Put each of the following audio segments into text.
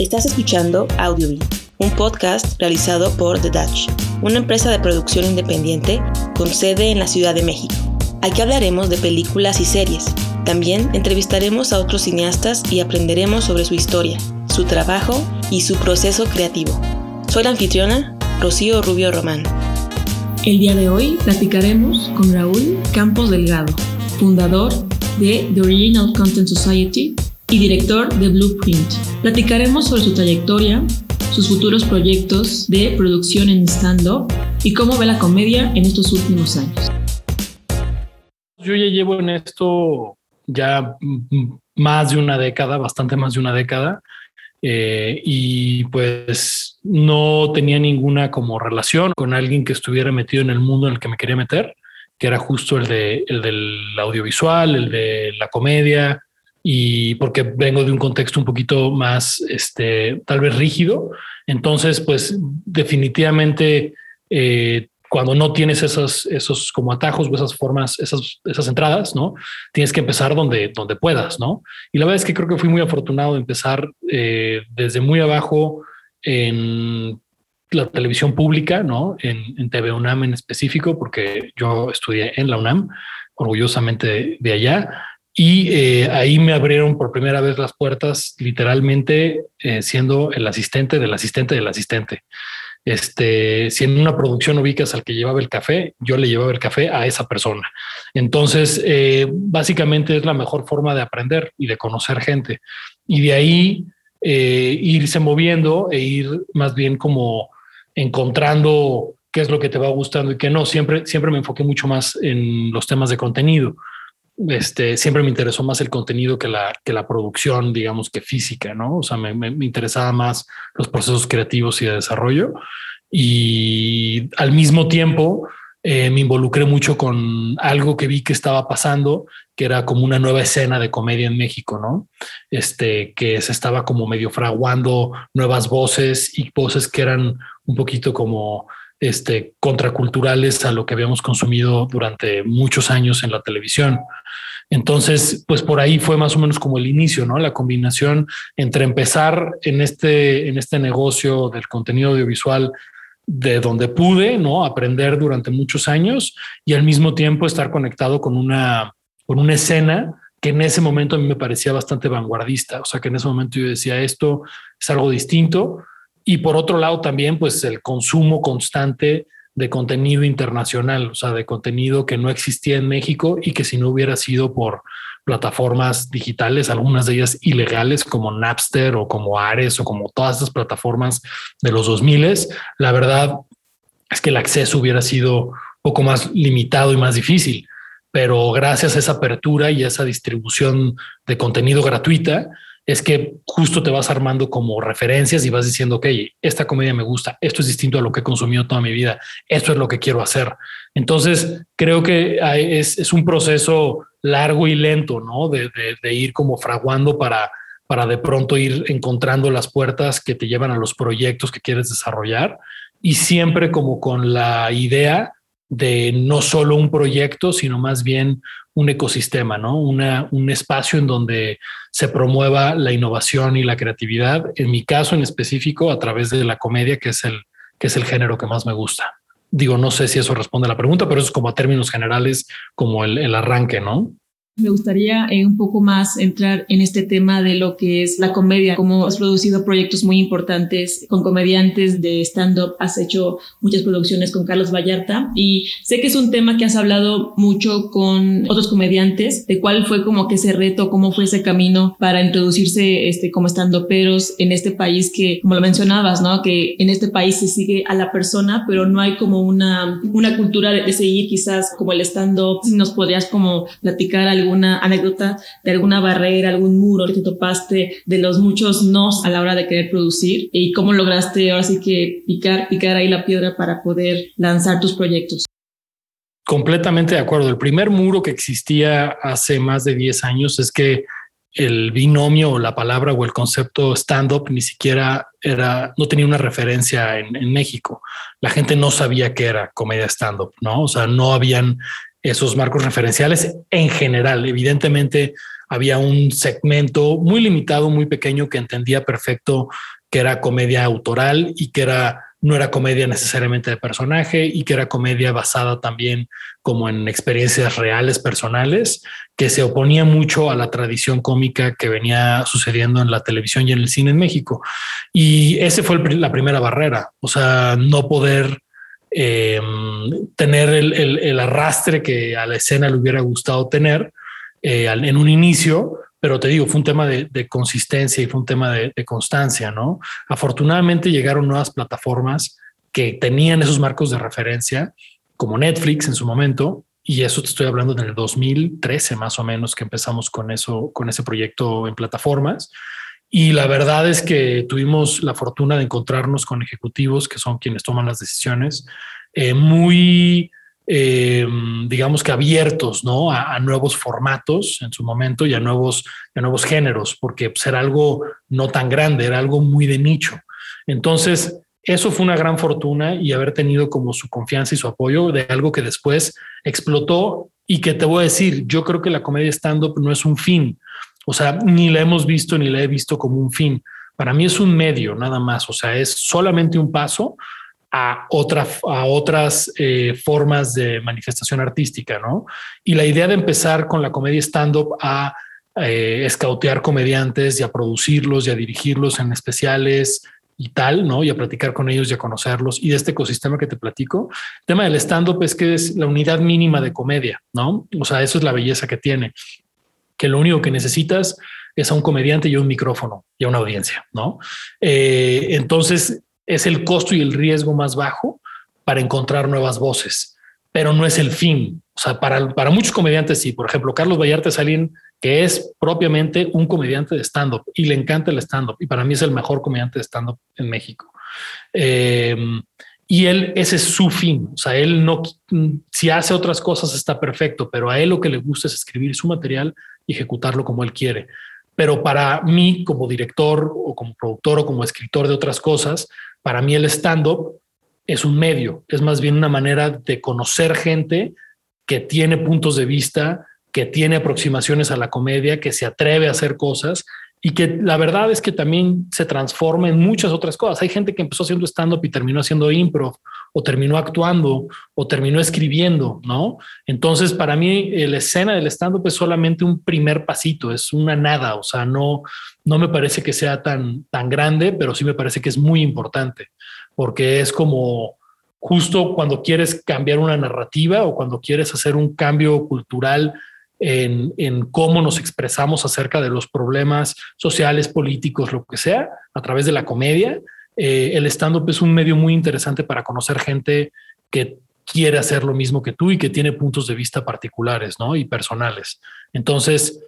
Estás escuchando Audiobeat, un podcast realizado por The Dutch, una empresa de producción independiente con sede en la Ciudad de México. Aquí hablaremos de películas y series. También entrevistaremos a otros cineastas y aprenderemos sobre su historia, su trabajo y su proceso creativo. Soy la anfitriona, Rocío Rubio Román. El día de hoy platicaremos con Raúl Campos Delgado, fundador de The Original Content Society y director de Blueprint. Platicaremos sobre su trayectoria, sus futuros proyectos de producción en stand-up y cómo ve la comedia en estos últimos años. Yo ya llevo en esto ya más de una década, bastante más de una década, eh, y pues no tenía ninguna como relación con alguien que estuviera metido en el mundo en el que me quería meter, que era justo el, de, el del audiovisual, el de la comedia, y porque vengo de un contexto un poquito más, este, tal vez rígido. Entonces, pues definitivamente, eh, cuando no tienes esos, esos como atajos o esas formas, esas, esas entradas, ¿no? Tienes que empezar donde, donde puedas, ¿no? Y la verdad es que creo que fui muy afortunado de empezar eh, desde muy abajo en la televisión pública, ¿no? En, en TV UNAM en específico, porque yo estudié en la UNAM, orgullosamente de allá y eh, ahí me abrieron por primera vez las puertas, literalmente eh, siendo el asistente del asistente del asistente. Este, si en una producción ubicas al que llevaba el café, yo le llevaba el café a esa persona. Entonces, eh, básicamente es la mejor forma de aprender y de conocer gente. Y de ahí irse moviendo e ir más bien como encontrando qué es lo que te va gustando y qué no. Siempre, siempre me enfoqué mucho más en los temas de contenido este, siempre me interesó más el contenido que la, que la producción, digamos que física, ¿no? O sea, me, interesaba más los procesos creativos y de desarrollo. Y al mismo tiempo eh, me involucré mucho con algo que vi que estaba pasando, que era como una nueva escena de comedia en México, ¿no? Este, que se estaba como medio fraguando nuevas voces y voces que eran un poquito como este, contraculturales a lo que habíamos consumido durante muchos años en la televisión. Entonces, pues por ahí fue más o menos como el inicio, ¿no? La combinación entre empezar en este, en este negocio del contenido audiovisual de donde pude, ¿no? Aprender durante muchos años y al mismo tiempo estar conectado con una, con una escena que en ese momento a mí me parecía bastante vanguardista. O sea, que en ese momento yo decía, esto es algo distinto y por otro lado también pues el consumo constante de contenido internacional, o sea, de contenido que no existía en México y que si no hubiera sido por plataformas digitales, algunas de ellas ilegales como Napster o como Ares o como todas estas plataformas de los 2000, la verdad es que el acceso hubiera sido un poco más limitado y más difícil, pero gracias a esa apertura y a esa distribución de contenido gratuita, es que justo te vas armando como referencias y vas diciendo, ok, esta comedia me gusta, esto es distinto a lo que he consumido toda mi vida, esto es lo que quiero hacer. Entonces, creo que es, un proceso largo y lento, ¿no? De, ir como fraguando para, para de pronto ir encontrando las puertas que te llevan a los proyectos que quieres desarrollar y siempre como con la idea de no solo un proyecto, sino más bien un ecosistema, ¿no? Una, un espacio en donde se promueva la innovación y la creatividad. En mi caso en específico, a través de la comedia, que es el, que es el género que más me gusta. Digo, no sé si eso responde a la pregunta, pero eso es como a términos generales, como el, el arranque, ¿no? Me gustaría eh, un poco más entrar en este tema de lo que es la comedia. Como has producido proyectos muy importantes con comediantes de stand-up, has hecho muchas producciones con Carlos Vallarta y sé que es un tema que has hablado mucho con otros comediantes, de cuál fue como que ese reto, cómo fue ese camino para introducirse este, como stand-uperos en este país que, como lo mencionabas, ¿no? Que en este país se sigue a la persona, pero no hay como una, una cultura de, de seguir quizás como el stand-up. Si nos podrías como platicar algo alguna anécdota de alguna barrera, algún muro que te topaste, de los muchos nos a la hora de querer producir y cómo lograste ahora sí que picar, picar ahí la piedra para poder lanzar tus proyectos. Completamente de acuerdo. El primer muro que existía hace más de 10 años es que el binomio o la palabra o el concepto stand-up ni siquiera era, no tenía una referencia en, en, México. La gente no sabía qué era comedia stand-up, ¿no? O sea, no habían esos marcos referenciales en general. Evidentemente había un segmento muy limitado, muy pequeño que entendía perfecto que era comedia autoral y que era no era comedia necesariamente de personaje y que era comedia basada también como en experiencias reales personales, que se oponía mucho a la tradición cómica que venía sucediendo en la televisión y en el cine en México. Y ese fue la primera barrera, o sea, no poder em, tener el, arrastre que a la escena le hubiera gustado tener eh, en un inicio, pero te digo, fue un tema de, consistencia y fue un tema de, constancia, ¿no? Afortunadamente llegaron nuevas plataformas que tenían esos marcos de referencia, como Netflix en su momento, y eso te estoy hablando en el 2013 más o menos que empezamos con eso, con ese proyecto en plataformas. Y la verdad es que tuvimos la fortuna de encontrarnos con ejecutivos que son quienes toman las decisiones, eh, muy eh, digamos que abiertos ¿no? A, nuevos formatos en su momento y a nuevos, a nuevos géneros, porque pues, era algo no tan grande, era algo muy de nicho. Entonces, eso fue una gran fortuna y haber tenido como su confianza y su apoyo de algo que después explotó y que te voy a decir, yo creo que la comedia stand-up no es un fin, o sea, ni la hemos visto ni la he visto como un fin. Para mí es un medio nada más, o sea, es solamente un paso a, otra, a otras eh, formas de manifestación artística, ¿no? Y la idea de empezar con la comedia stand-up a eh, comediantes y a producirlos y a dirigirlos en especiales y tal, ¿no? Y a platicar con ellos y a conocerlos. Y de este ecosistema que te platico, el tema del stand-up es que es la unidad mínima de comedia, ¿no? O sea, eso es la belleza que tiene, que lo único que necesitas es a un comediante y a un micrófono y a una audiencia, ¿no? Eh, entonces, es el costo y el riesgo más bajo para encontrar nuevas voces, pero no es el fin. O sea, para, para muchos comediantes sí. Por ejemplo, Carlos Vallarta alguien que es propiamente un comediante de stand-up y le encanta el stand-up. Y para mí es el mejor comediante de stand-up en México. Em, y él, ese es su fin. O sea, él no, si hace otras cosas está perfecto, pero a él lo que le gusta es escribir su material y ejecutarlo como él quiere. Pero para mí, como director o como productor o como escritor de otras cosas, para mí el stand-up es un medio, es más bien una manera de conocer gente que tiene puntos de vista, que tiene aproximaciones a la comedia, que se atreve a hacer cosas y que la verdad es que también se transforma en muchas otras cosas. Hay gente que empezó haciendo stand-up y terminó haciendo improv, o terminó actuando, o terminó escribiendo, ¿no? Entonces, para mí, la escena del stand-up es solamente un primer pasito, es una nada, o sea, no, no me parece que sea tan, tan grande, pero sí me parece que es muy importante, porque es como justo cuando quieres cambiar una narrativa o cuando quieres hacer un cambio cultural en, cómo nos expresamos acerca de los problemas sociales, políticos, lo que sea, a través de la comedia. Eh, el stand-up es un medio muy interesante para conocer gente que quiere hacer lo mismo que tú y que tiene puntos de vista particulares ¿no? y personales. Entonces,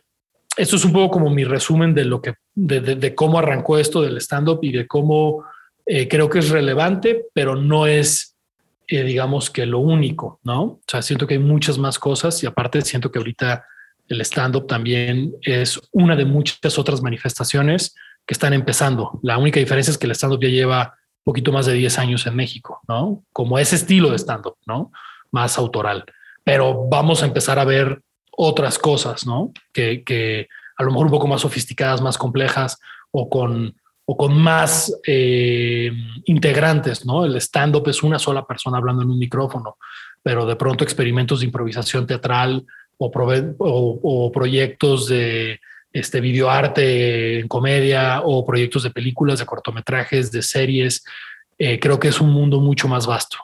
esto es un poco como mi resumen de lo que, de, de, cómo arrancó esto del stand-up y de cómo eh, creo que es relevante, pero no es, eh, digamos que lo único, ¿no? O sea, siento que hay muchas más cosas y aparte siento que ahorita el stand-up también es una de muchas otras manifestaciones que están empezando. La única diferencia es que el stand-up ya lleva un poquito más de 10 años en México, ¿no? Como ese estilo de stand-up, ¿no? Más autoral. Pero vamos a empezar a ver otras cosas, ¿no? Que, que a lo mejor un poco más sofisticadas, más complejas o con, o con más eh, integrantes, ¿no? El stand-up es una sola persona hablando en un micrófono, pero de pronto experimentos de improvisación teatral o, proyectos de este videoarte en comedia o proyectos de películas, de cortometrajes, de series, eh, creo que es un mundo mucho más vasto.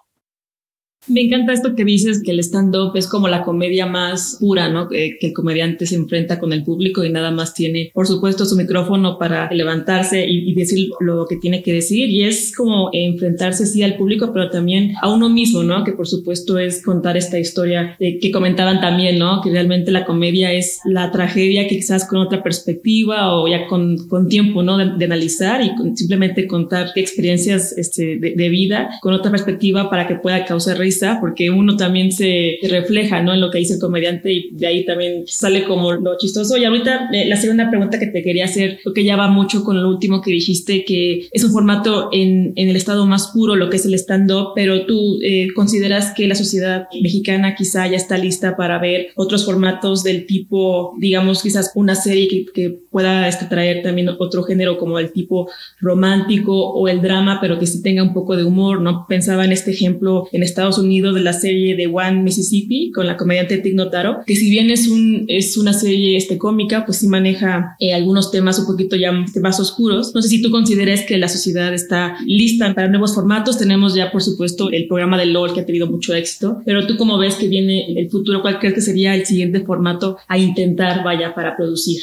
Me encanta esto que dices, que el stand-up es como la comedia más pura, ¿no? Que, el comediante se enfrenta con el público y nada más tiene, por supuesto, su micrófono para levantarse y, decir lo que tiene que decir. Y es como enfrentarse, sí, al público, pero también a uno mismo, ¿no? Que por supuesto es contar esta historia de, que comentaban también, ¿no? Que realmente la comedia es la tragedia quizás con otra perspectiva o ya con, con tiempo, ¿no? De, analizar y simplemente contar experiencias este, de, de vida con otra perspectiva para que pueda causar risa risa porque uno también se refleja, ¿no? En lo que dice el comediante y de ahí también sale como lo chistoso. Y ahorita eh, la segunda pregunta que te quería hacer, lo que ya va mucho con lo último que dijiste, que es un formato en, en el estado más puro, lo que es el stand-up, pero tú eh, consideras que la sociedad mexicana quizá ya está lista para ver otros formatos del tipo, digamos, quizás una serie que, que pueda este, traer también otro género como el tipo romántico o el drama, pero que sí tenga un poco de humor, ¿no? Pensaba en este ejemplo en Estados Unidos de la serie de One Mississippi con la comediante Tig Notaro, que si bien es, un, es una serie este, cómica, pues sí maneja eh, algunos temas un poquito ya más oscuros. No sé si tú consideras que la sociedad está lista para nuevos formatos. Tenemos ya, por supuesto, el programa de LOL que ha tenido mucho éxito, pero tú cómo ves que viene el futuro, ¿cuál crees que sería el siguiente formato a intentar, vaya, para producir?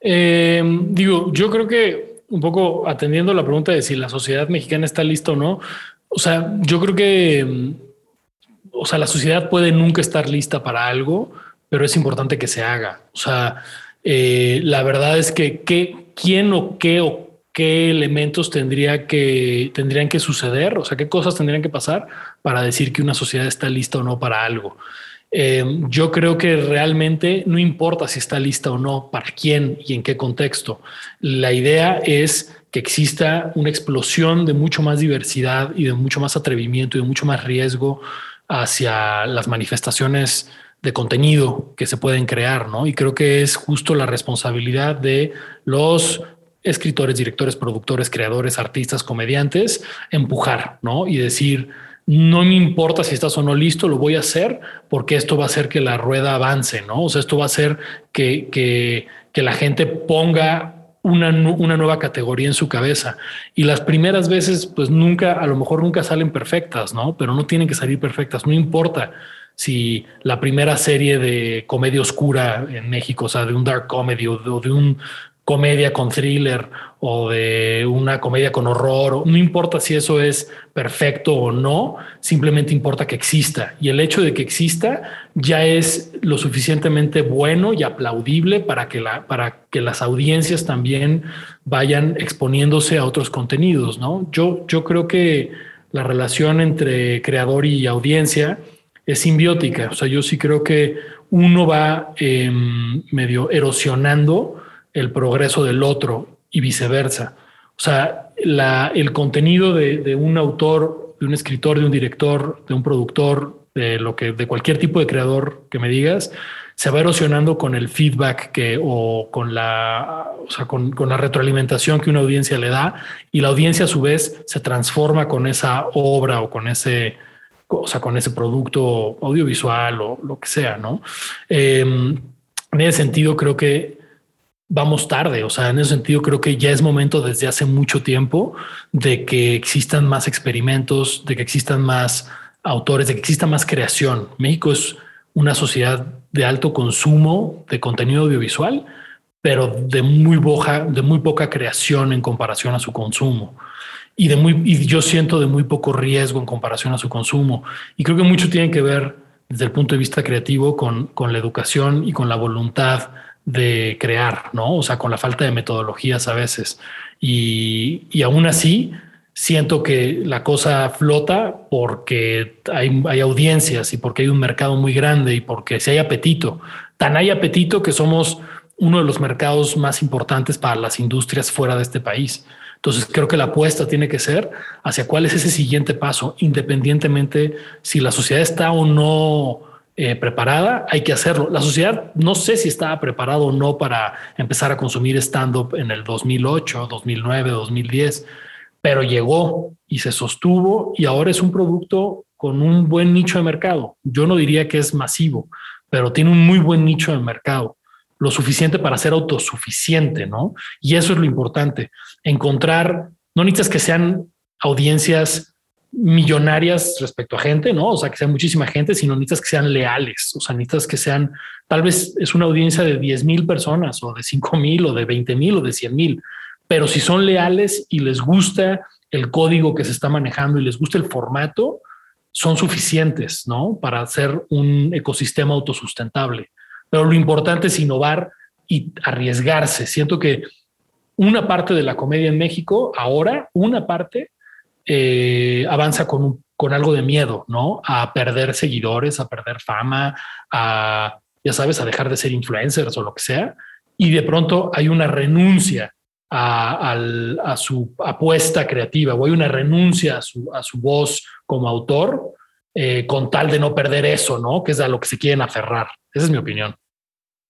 Eh, digo, yo creo que un poco atendiendo la pregunta de si la sociedad mexicana está lista o no, o sea, yo creo que, o sea, la sociedad puede nunca estar lista para algo, pero es importante que se haga. O sea, eh, la verdad es que, quién o qué o qué elementos tendría que, tendrían que suceder, o sea, qué cosas tendrían que pasar para decir que una sociedad está lista o no para algo. Eh, yo creo que realmente no importa si está lista o no, para quién y en qué contexto. La idea es que exista una explosión de mucho más diversidad y de mucho más atrevimiento y de mucho más riesgo hacia las manifestaciones de contenido que se pueden crear, ¿no? Y creo que es justo la responsabilidad de los escritores, directores, productores, creadores, artistas, comediantes, empujar, ¿no? Y decir, no me importa si estás o no listo, lo voy a hacer porque esto va a hacer que la rueda avance, ¿no? O sea, esto va a hacer que, que, que la gente ponga una, una, nueva categoría en su cabeza. Y las primeras veces, pues nunca, a lo mejor nunca salen perfectas, ¿no? Pero no tienen que salir perfectas, no importa si la primera serie de comedia oscura en México, o sea, de un dark comedy o de un comedia con thriller o de una comedia con horror, no importa si eso es perfecto o no, simplemente importa que exista. Y el hecho de que exista ya es lo suficientemente bueno y aplaudible para que, la, para que las audiencias también vayan exponiéndose a otros contenidos. ¿no? Yo, yo creo que la relación entre creador y audiencia es simbiótica. O sea, yo sí creo que uno va em, medio erosionando el progreso del otro y viceversa. O sea, la, el contenido de, de, un autor, de un escritor, de un director, de un productor, de lo que, de cualquier tipo de creador que me digas, se va erosionando con el feedback que o con la, o sea, con, con, la retroalimentación que una audiencia le da y la audiencia a su vez se transforma con esa obra o con ese, o sea, con ese producto audiovisual o lo que sea, ¿no? Eh, en ese sentido, creo que vamos tarde. O sea, en ese sentido creo que ya es momento desde hace mucho tiempo de que existan más experimentos, de que existan más autores, de que exista más creación. México es una sociedad de alto consumo de contenido audiovisual, pero de muy boja, de muy poca creación en comparación a su consumo. Y de muy, yo siento de muy poco riesgo en comparación a su consumo. Y creo que mucho tiene que ver desde el punto de vista creativo con, con la educación y con la voluntad de crear, ¿no? O sea, con la falta de metodologías a veces. Y, y aún así, siento que la cosa flota porque hay, hay, audiencias y porque hay un mercado muy grande y porque si hay apetito. Tan hay apetito que somos uno de los mercados más importantes para las industrias fuera de este país. Entonces creo que la apuesta tiene que ser hacia cuál es ese siguiente paso, independientemente si la sociedad está o no eh, preparada, hay que hacerlo. La sociedad no sé si estaba preparada o no para empezar a consumir stand-up en el 2008, 2009, 2010, pero llegó y se sostuvo y ahora es un producto con un buen nicho de mercado. Yo no diría que es masivo, pero tiene un muy buen nicho de mercado, lo suficiente para ser autosuficiente, ¿no? Y eso es lo importante, encontrar, no necesitas que sean audiencias millonarias respecto a gente, ¿no? O sea, que sea muchísima gente, sino necesitas que sean leales, o sea, necesitas que sean, tal vez es una audiencia de 10 mil personas o de 5 mil o de 20 mil o de 100 mil, pero si son leales y les gusta el código que se está manejando y les gusta el formato, son suficientes, ¿no? Para hacer un ecosistema autosustentable. Pero lo importante es innovar y arriesgarse. Siento que una parte de la comedia en México, ahora, una parte, eh, avanza con con algo de miedo, ¿no? A perder seguidores, a perder fama, a, ya sabes, a dejar de ser influencers o lo que sea. Y de pronto hay una renuncia a, su apuesta creativa o hay una renuncia a su, a su voz como autor eh, con tal de no perder eso, ¿no? Que es a lo que se quieren aferrar. Esa es mi opinión.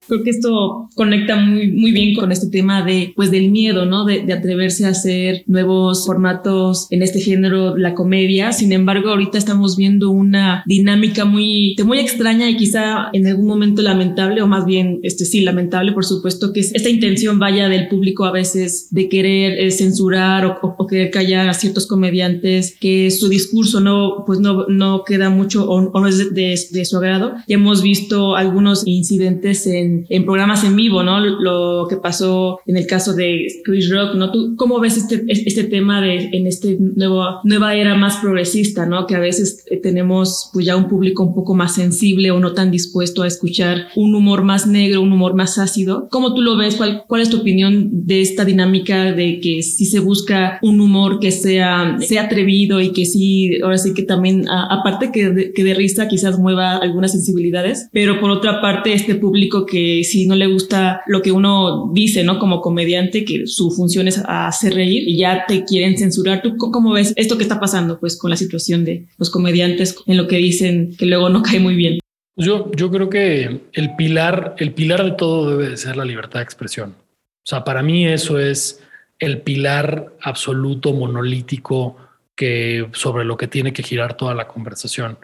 Creo que esto conecta muy, muy bien con este tema de, pues, del miedo, ¿no? De, de, atreverse a hacer nuevos formatos en este género, la comedia. Sin embargo, ahorita estamos viendo una dinámica muy, muy extraña y quizá en algún momento lamentable, o más bien, este sí, lamentable, por supuesto, que es esta intención vaya del público a veces de querer eh, censurar o, o, querer callar a ciertos comediantes, que su discurso no, pues no, no queda mucho o, o no es de, de su agrado. Ya hemos visto algunos incidentes en en, programas en vivo, ¿no? Lo que pasó en el caso de Chris Rock, ¿no? ¿Tú cómo ves este, este tema de, en nuevo, nueva era más progresista, ¿no? Que a veces eh, tenemos pues ya un público un poco más sensible o no tan dispuesto a escuchar un humor más negro, un humor más ácido. ¿Cómo tú lo ves? ¿Cuál, cuál es tu opinión de esta dinámica de que si se busca un humor que sea, sea atrevido y que sí, ahora sí que también, aparte que de, que de risa quizás mueva algunas sensibilidades, pero por otra parte este público si no le gusta lo que uno dice, ¿no? Como comediante, que su función es hacer reír y ya te quieren censurar. ¿Tú cómo ves esto que está pasando, pues, con la situación de los comediantes en lo que dicen que luego no cae muy bien? Yo, yo creo que el pilar, el pilar de todo debe de ser la libertad de expresión. O sea, para mí eso es el pilar absoluto, monolítico, que sobre lo que tiene que girar toda la conversación.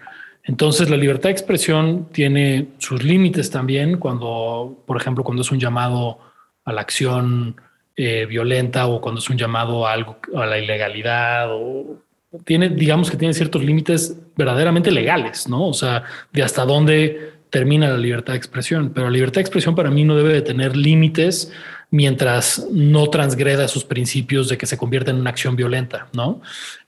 Entonces, la libertad de expresión tiene sus límites también cuando, por ejemplo, cuando es un llamado a la acción eh, violenta o cuando es un llamado a algo, a la ilegalidad o tiene, digamos que tiene ciertos límites verdaderamente legales, ¿no? O sea, de hasta dónde termina la libertad de expresión. Pero la libertad de expresión para mí no debe de tener límites mientras no transgreda sus principios de que se convierta en una acción violenta, ¿no?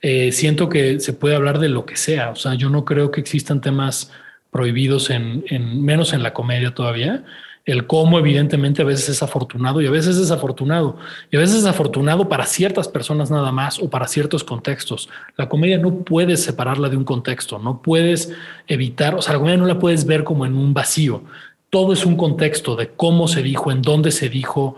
Eh, siento que se puede hablar de lo que sea, o sea, yo no creo que existan temas prohibidos en, en menos en la comedia todavía. El cómo evidentemente a veces es afortunado y a veces es desafortunado. Y a veces es afortunado para ciertas personas nada más o para ciertos contextos. La comedia no puedes separarla de un contexto, no puedes evitar, o sea, la comedia no la puedes ver como en un vacío todo es un contexto de cómo se dijo, en dónde se dijo,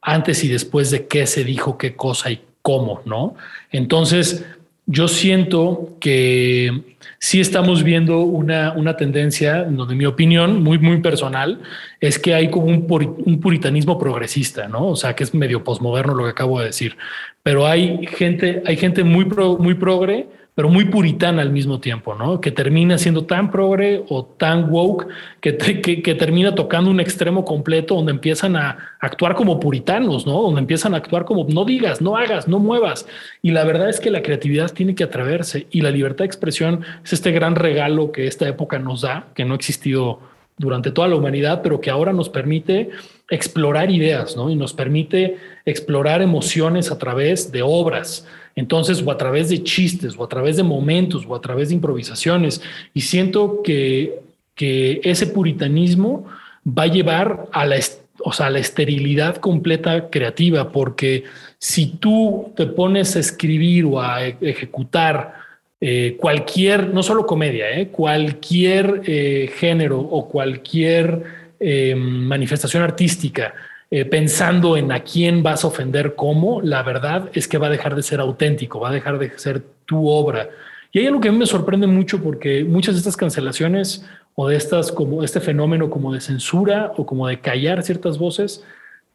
antes y después de qué se dijo, qué cosa y cómo, ¿no? Entonces, yo siento que sí estamos viendo una, una tendencia, de mi opinión, muy, muy personal, es que hay como un, un puritanismo progresista, ¿no? O sea, que es medio posmoderno lo que acabo de decir, pero hay gente, hay gente muy, muy progre pero muy puritana al mismo tiempo, ¿no? Que termina siendo tan progre o tan woke que, que, termina tocando un extremo completo donde empiezan a actuar como puritanos, ¿no? Donde empiezan a actuar como no digas, no hagas, no muevas. Y la verdad es que la creatividad tiene que atreverse y la libertad de expresión es este gran regalo que esta época nos da, que no ha existido durante toda la humanidad, pero que ahora nos permite explorar ideas, ¿no? Y nos permite explorar emociones a través de obras entonces, o a través de chistes, o a través de momentos, o a través de improvisaciones. Y siento que, que ese puritanismo va a llevar a la, o sea, la esterilidad completa creativa, porque si tú te pones a escribir o a e-, ejecutar eh, cualquier, no solo comedia, eh, cualquier eh, género o cualquier manifestación artística, eh, pensando en a quién vas a ofender cómo, la verdad es que va a dejar de ser auténtico, va a dejar de ser tu obra. Y hay algo que a mí me sorprende mucho porque muchas de estas cancelaciones o de estas como este fenómeno como de censura o como de callar ciertas voces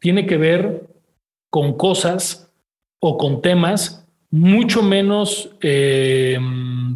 tiene que ver con cosas o con temas mucho menos eh,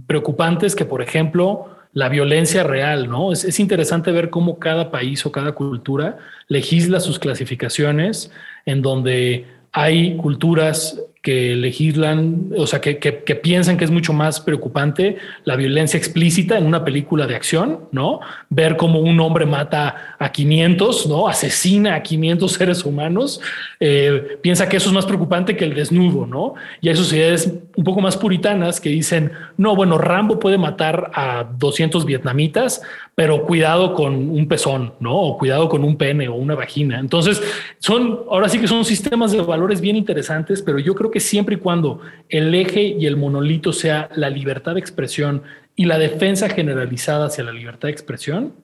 preocupantes que, por ejemplo, la violencia real, ¿no? Es, es, interesante ver cómo cada país o cada cultura legisla sus clasificaciones en donde hay culturas que legislan, o sea, que, piensan que es mucho más preocupante la violencia explícita en una película de acción, ¿no? Ver cómo un hombre mata a 500, ¿no? Asesina a 500 seres humanos, eh, piensa que eso es más preocupante que el desnudo, ¿no? Y hay sociedades un poco más puritanas que dicen, no, bueno, Rambo puede matar a 200 vietnamitas, pero cuidado con un pezón, ¿no? O cuidado con un pene o una vagina. Entonces, son, ahora sí que son sistemas de valores bien interesantes, pero yo creo que siempre y cuando el eje y el monolito sea la libertad de expresión y la defensa generalizada hacia la libertad de expresión,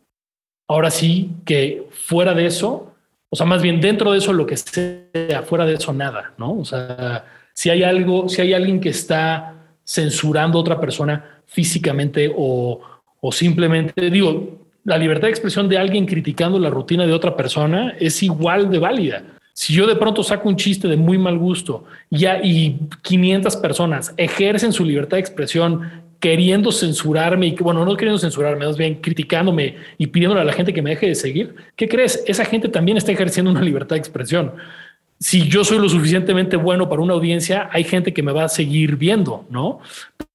ahora sí que fuera de eso, o sea, más bien dentro de eso lo que sea, fuera de eso nada, ¿no? O sea, si hay algo, si hay alguien que está censurando a otra persona físicamente o, o simplemente, digo, la libertad de expresión de alguien criticando la rutina de otra persona es igual de válida. Si yo de pronto saco un chiste de muy mal gusto ya, y 500 personas ejercen su libertad de expresión queriendo censurarme y bueno, no queriendo censurarme, más bien criticándome y pidiéndole a la gente que me deje de seguir, ¿qué crees? Esa gente también está ejerciendo una libertad de expresión. Si yo soy lo suficientemente bueno para una audiencia, hay gente que me va a seguir viendo, ¿no?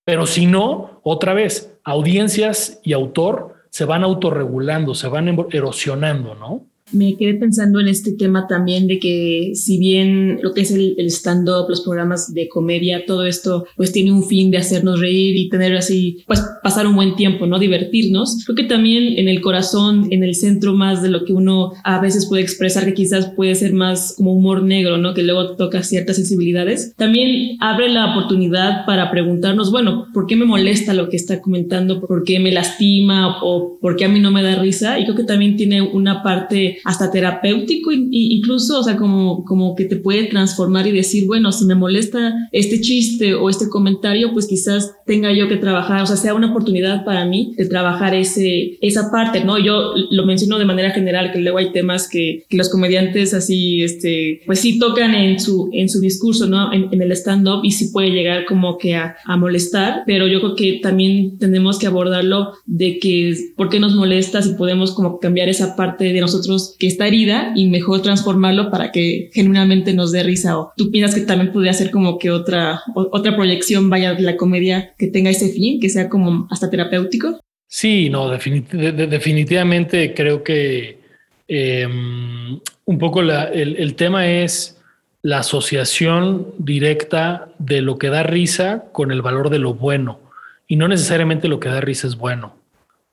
Pero si no, otra vez, audiencias y autor se van autorregulando, se van erosionando, ¿no? Me quedé pensando en este tema también de que si bien lo que es el, stand-up, los programas de comedia, todo esto pues tiene un fin de hacernos reír y tener así, pues pasar un buen tiempo, ¿no? Divertirnos. Creo que también en el corazón, en el centro más de lo que uno a veces puede expresar, que quizás puede ser más como humor negro, ¿no? Que luego toca ciertas sensibilidades. También abre la oportunidad para preguntarnos, bueno, ¿por qué me molesta lo que está comentando? ¿Por qué me lastima? ¿O por qué a mí no me da risa? Y creo que también tiene una parte hasta terapéutico, incluso, o sea, como, como que te puede transformar y decir, bueno, si me molesta este chiste o este comentario, pues quizás tenga yo que trabajar, o sea, sea una oportunidad para mí de trabajar ese, esa parte, ¿no? Yo lo menciono de manera general, que luego hay temas que, que los comediantes así, este, pues sí tocan en su, en su discurso, ¿no? En, el stand-up y sí puede llegar como que a, a molestar, pero yo creo que también tenemos que abordarlo de que, ¿por qué nos molesta? Si podemos como cambiar esa parte de nosotros que está herida y mejor transformarlo para que genuinamente nos dé risa. O tú piensas que también podría ser como que otra, otra proyección vaya de la comedia que tenga ese fin, que sea como hasta terapéutico. Sí, no, definitivamente creo que em, un poco el, el tema es la asociación directa de lo que da risa con el valor de lo bueno. Y no necesariamente lo que da risa es bueno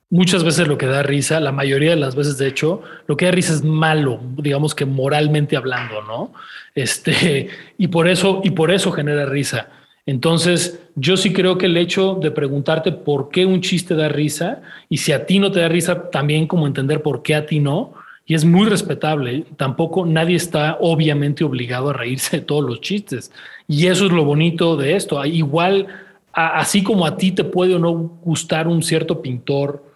muchas veces lo que da risa, la mayoría de las veces, de hecho, lo que da risa es malo, digamos que moralmente hablando, ¿no? Este, y por eso, y por eso genera risa. Entonces, yo sí creo que el hecho de preguntarte por qué un chiste da risa y si a ti no te da risa, también como entender por qué a ti no, y es muy respetable. Tampoco nadie está obviamente obligado a reírse de todos los chistes. Y eso es lo bonito de esto. Igual, así como a ti te puede o no gustar un cierto pintor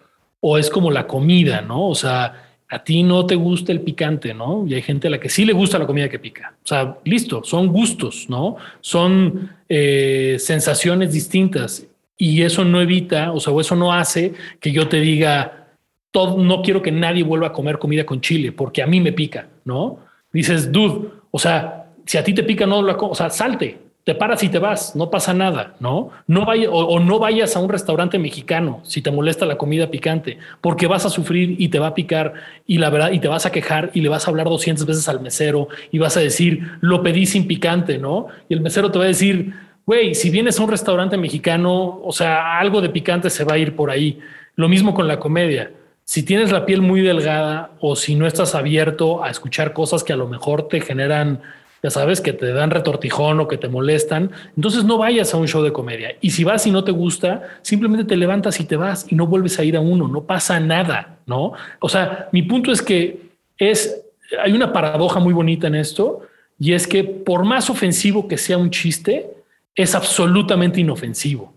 o es como la comida, ¿no? O sea, a ti no te gusta el picante, ¿no? Y hay gente a la que sí le gusta la comida que pica. O sea, listo, son gustos, ¿no? Son eh, sensaciones distintas y eso no evita, o sea, eso no hace que yo te diga, todo, no quiero que nadie vuelva a comer comida con chile porque a mí me pica, ¿no? Dices, dude, o sea, si a ti te pica, no lo, o sea, salte, te paras y te vas, no pasa nada, ¿no? No vaya, o, no vayas a un restaurante mexicano si te molesta la comida picante, porque vas a sufrir y te va a picar y la verdad, y te vas a quejar y le vas a hablar 200 veces al mesero y vas a decir, lo pedí sin picante, ¿no? Y el mesero te va a decir, güey, si vienes a un restaurante mexicano, o sea, algo de picante se va a ir por ahí. Lo mismo con la comedia. Si tienes la piel muy delgada o si no estás abierto a escuchar cosas que a lo mejor te generan ya sabes, que te dan retortijón o que te molestan, entonces no vayas a un show de comedia. Y si vas y no te gusta, simplemente te levantas y te vas y no vuelves a ir a uno, no pasa nada, ¿no? O sea, mi punto es que es, hay una paradoja muy bonita en esto, y es que por más ofensivo que sea un chiste, es absolutamente inofensivo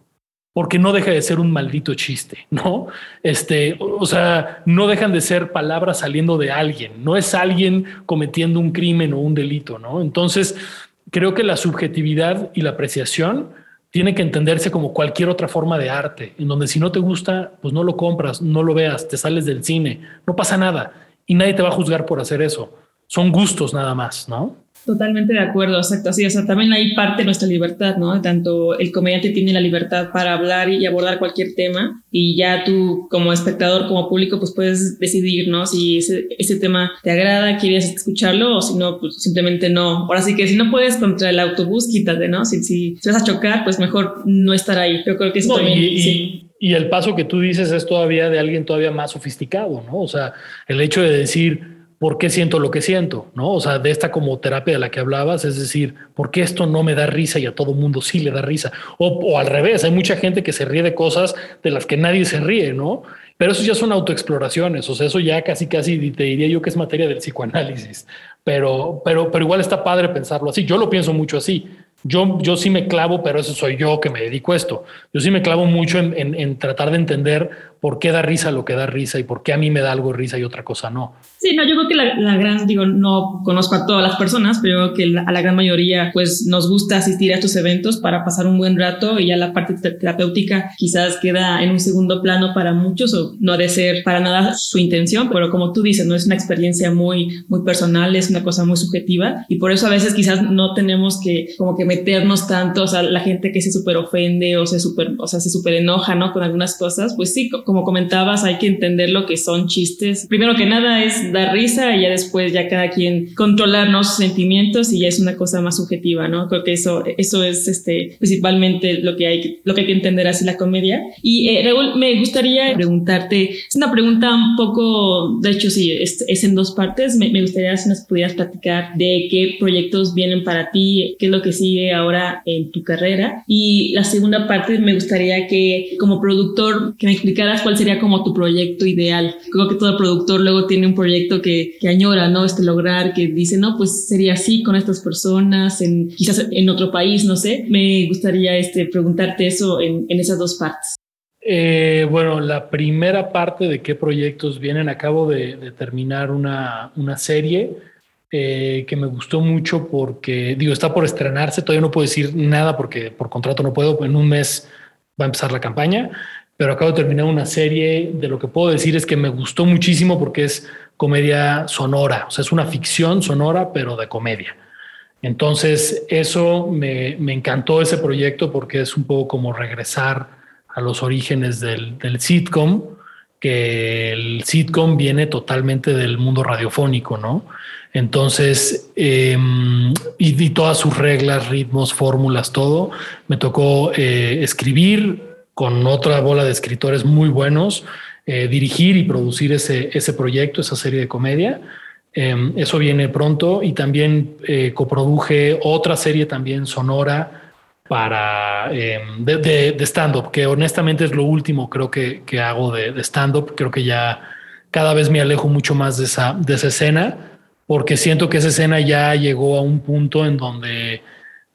porque no deja de ser un maldito chiste, ¿no? Este, o sea, no dejan de ser palabras saliendo de alguien, no es alguien cometiendo un crimen o un delito, ¿no? Entonces, creo que la subjetividad y la apreciación tiene que entenderse como cualquier otra forma de arte, en donde si no te gusta, pues no lo compras, no lo veas, te sales del cine, no pasa nada y nadie te va a juzgar por hacer eso. Son gustos nada más, ¿no? Totalmente de acuerdo, exacto. Así, o sea, también hay parte de nuestra libertad, ¿no? Tanto el comediante tiene la libertad para hablar y abordar cualquier tema y ya tú como espectador, como público, pues puedes decidir, ¿no? Si ese, ese tema te agrada, quieres escucharlo o si no, pues simplemente no. Ahora sí que si no puedes contra el autobús, quítate, ¿no? Si, si, vas a chocar, pues mejor no estar ahí. Yo creo que eso también... Y, sí. y el paso que tú dices es todavía de alguien todavía más sofisticado, ¿no? O sea, el hecho de decir por qué siento lo que siento, ¿no? O sea, de esta como terapia de la que hablabas, es decir, ¿por qué esto no me da risa y a todo mundo sí le da risa? O, al revés, hay mucha gente que se ríe de cosas de las que nadie se ríe, ¿no? Pero eso ya son autoexploraciones, o sea, eso ya casi, casi te diría yo que es materia del psicoanálisis, pero, pero, pero igual está padre pensarlo así. Yo lo pienso mucho así. Yo, yo sí me clavo, pero eso soy yo que me dedico a esto. Yo sí me clavo mucho en tratar de entender por qué da risa lo que da risa y por qué a mí me da algo risa y otra cosa no. Sí, no, yo creo que la, la gran, digo, no conozco a todas las personas, pero que la, a la gran mayoría pues nos gusta asistir a estos eventos para pasar un buen rato y ya la parte terapéutica quizás queda en un segundo plano para muchos o no ha de ser para nada su intención, pero como tú dices, no es una experiencia muy, muy personal, es una cosa muy subjetiva y por eso a veces quizás no tenemos que como que meternos tanto, o sea, la gente que se súper ofende o se súper, o sea, se súper enoja, ¿no? Con algunas cosas, pues sí, como comentabas, hay que entender lo que son chistes. Primero que nada es dar risa y ya después ya cada quien controlar ¿no? sus sentimientos y ya es una cosa más subjetiva, ¿no? Creo que eso, eso es este, principalmente lo que hay lo que hay que entender así la comedia. Y eh, Raúl, me gustaría preguntarte, es una pregunta un poco, de hecho sí, es, es en dos partes, me, me gustaría si nos pudieras platicar de qué proyectos vienen para ti, qué es lo que sigue ahora en tu carrera. Y la segunda parte me gustaría que como productor, que me explicaras cuál sería como tu proyecto ideal. Creo que todo productor luego tiene un proyecto que, que añora, ¿no? Este lograr, que dice, no, pues sería así con estas personas, en, quizás en otro país, no sé. Me gustaría este, preguntarte eso en, en esas dos partes. Eh, bueno, la primera parte de qué proyectos vienen, acabo de, de terminar una, una serie eh, que me gustó mucho porque, digo, está por estrenarse, todavía no puedo decir nada porque por contrato no puedo, en un mes va a empezar la campaña, pero acabo de terminar una serie. De lo que puedo decir es que me gustó muchísimo porque es comedia sonora, o sea, es una ficción sonora, pero de comedia. Entonces, eso me, me encantó ese proyecto porque es un poco como regresar a los orígenes del, del, sitcom, que el sitcom viene totalmente del mundo radiofónico, ¿no? Entonces, eh, y, y, todas sus reglas, ritmos, fórmulas, todo, me tocó eh, escribir, con otra bola de escritores muy buenos, eh, dirigir y producir ese, ese proyecto, esa serie de comedia. Eh, eso viene pronto y también eh, coproduje otra serie también sonora para em, de, de, de stand-up, que honestamente es lo último creo que, que hago de, de stand-up. Creo que ya cada vez me alejo mucho más de esa, de esa escena, porque siento que esa escena ya llegó a un punto en donde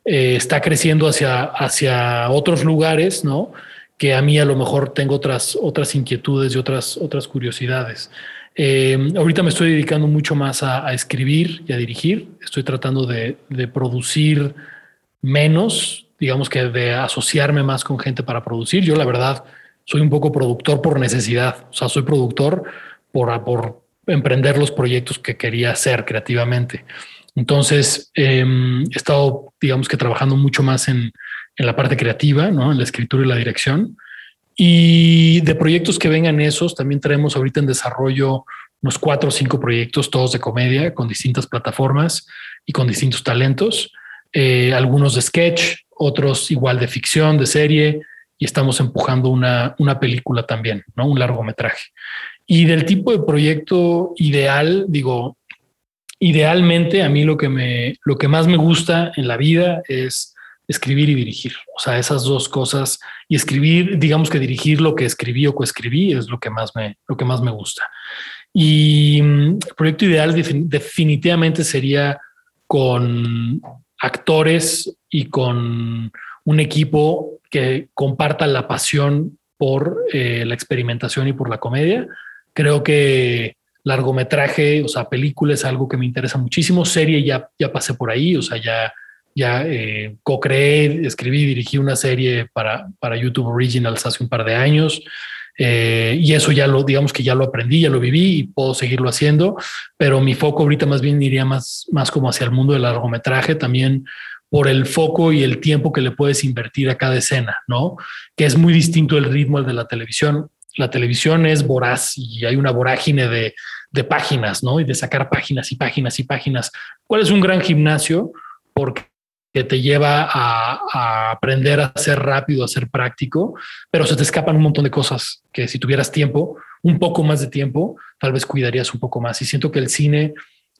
eh, está creciendo hacia, hacia otros lugares, ¿no? Que a mí a lo mejor tengo otras, otras inquietudes y otras, otras curiosidades. Eh, ahorita me estoy dedicando mucho más a, escribir y a dirigir. Estoy tratando de, producir menos, digamos que de asociarme más con gente para producir. Yo la verdad soy un poco productor por necesidad. O sea, soy productor por, por emprender los proyectos que quería hacer creativamente. Entonces, eh, he estado, digamos que trabajando mucho más en, en la parte creativa, ¿no? en la escritura y la dirección. Y de proyectos que vengan esos, también traemos ahorita en desarrollo unos cuatro o cinco proyectos, todos de comedia, con distintas plataformas y con distintos talentos. Eh, algunos de sketch, otros igual de ficción, de serie, y estamos empujando una, una película también, ¿no? un largometraje. Y del tipo de proyecto ideal, digo, idealmente a mí lo que, me, lo que más me gusta en la vida es escribir y dirigir. O sea, esas dos cosas y escribir, digamos que dirigir lo que escribí o coescribí es lo que más me, lo que más me gusta. Y mm, el proyecto ideal definitivamente sería con actores y con un equipo que comparta la pasión por eh, la experimentación y por la comedia. Creo que largometraje, o sea, película es algo que me interesa muchísimo. Serie ya, ya pasé por ahí, o sea, ya ya eh, co-creé, escribí, dirigí una serie para, para YouTube Originals hace un par de años. Eh, y eso ya lo, digamos que ya lo aprendí, ya lo viví y puedo seguirlo haciendo, pero mi foco ahorita más bien iría más, más como hacia el mundo del largometraje, también por el foco y el tiempo que le puedes invertir a cada escena, ¿no? Que es muy distinto el ritmo al de la televisión. La televisión es voraz y hay una vorágine de, de páginas, ¿no? Y de sacar páginas y páginas y páginas. ¿Cuál es un gran gimnasio? Porque que te lleva a, aprender a ser rápido, a ser práctico, pero se te escapan un montón de cosas que si tuvieras tiempo un poco más de tiempo, tal vez cuidarías un poco más. Y siento que el cine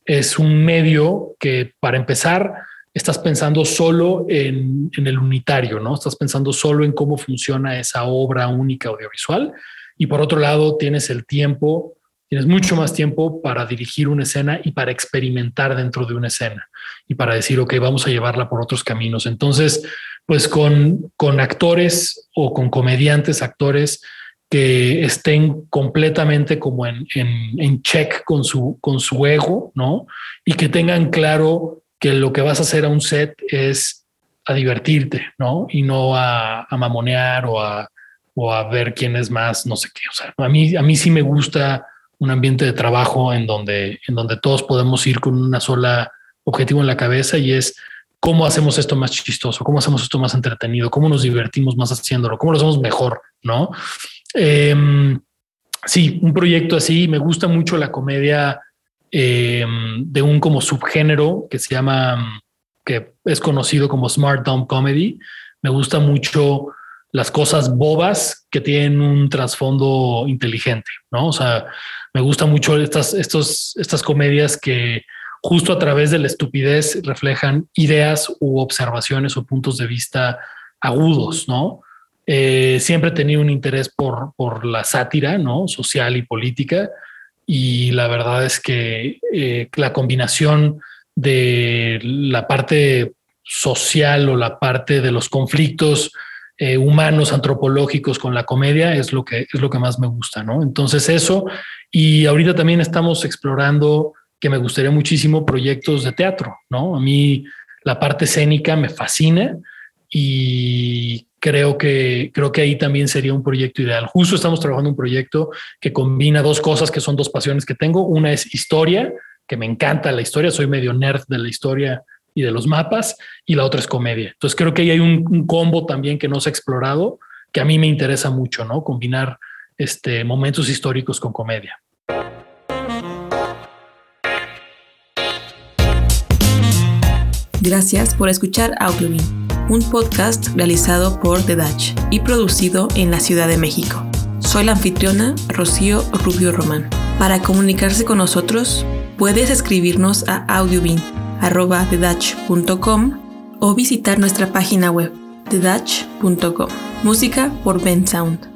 es un medio que, para empezar, estás pensando solo en, en, el unitario, ¿no? Estás pensando solo en cómo funciona esa obra única audiovisual. Y por otro lado, tienes el tiempo, tienes mucho más tiempo para dirigir una escena y para experimentar dentro de una escena y para decir, ok, vamos a llevarla por otros caminos. Entonces, pues con, con actores o con comediantes, actores que estén completamente como en, en, check con su, con su ego, ¿no? Y que tengan claro que lo que vas a hacer a un set es a divertirte, ¿no? Y no a, a mamonear o a, o a ver quién es más, no sé qué. O sea, a mí, a mí sí me gusta un ambiente de trabajo en donde, en donde todos podemos ir con una sola objetivo en la cabeza y es cómo hacemos esto más chistoso, cómo hacemos esto más entretenido, cómo nos divertimos más haciéndolo, cómo lo hacemos mejor, ¿no? Em, sí, un proyecto así. Me gusta mucho la comedia em, de un como subgénero que se llama, que es conocido como Smart Dumb Comedy. Me gusta mucho las cosas bobas que tienen un trasfondo inteligente, ¿no? O sea, me gusta mucho estas, estos, estas comedias que justo a través de la estupidez reflejan ideas u observaciones o puntos de vista agudos, ¿no? Eh, siempre he tenido un interés por, por la sátira, ¿no? Social y política. Y la verdad es que eh, la combinación de la parte social o la parte de los conflictos eh, humanos, antropológicos con la comedia es lo que es lo que más me gusta, ¿no? Entonces eso y ahorita también estamos explorando que me gustaría muchísimo proyectos de teatro, ¿no? A mí la parte escénica me fascina y creo que, creo que ahí también sería un proyecto ideal. Justo estamos trabajando un proyecto que combina dos cosas que son dos pasiones que tengo. Una es historia, que me encanta la historia, soy medio nerd de la historia y de los mapas, y la otra es comedia. Entonces creo que ahí hay un, combo también que no se ha explorado, que a mí me interesa mucho, ¿no? Combinar este, momentos históricos con comedia. Gracias por escuchar Outlook un podcast realizado por The Dutch y producido en la Ciudad de México. Soy la anfitriona Rocío Rubio Román. Para comunicarse con nosotros, puedes escribirnos a audiobin.com o visitar nuestra página web, thedutch.com. Música por Ben Sound.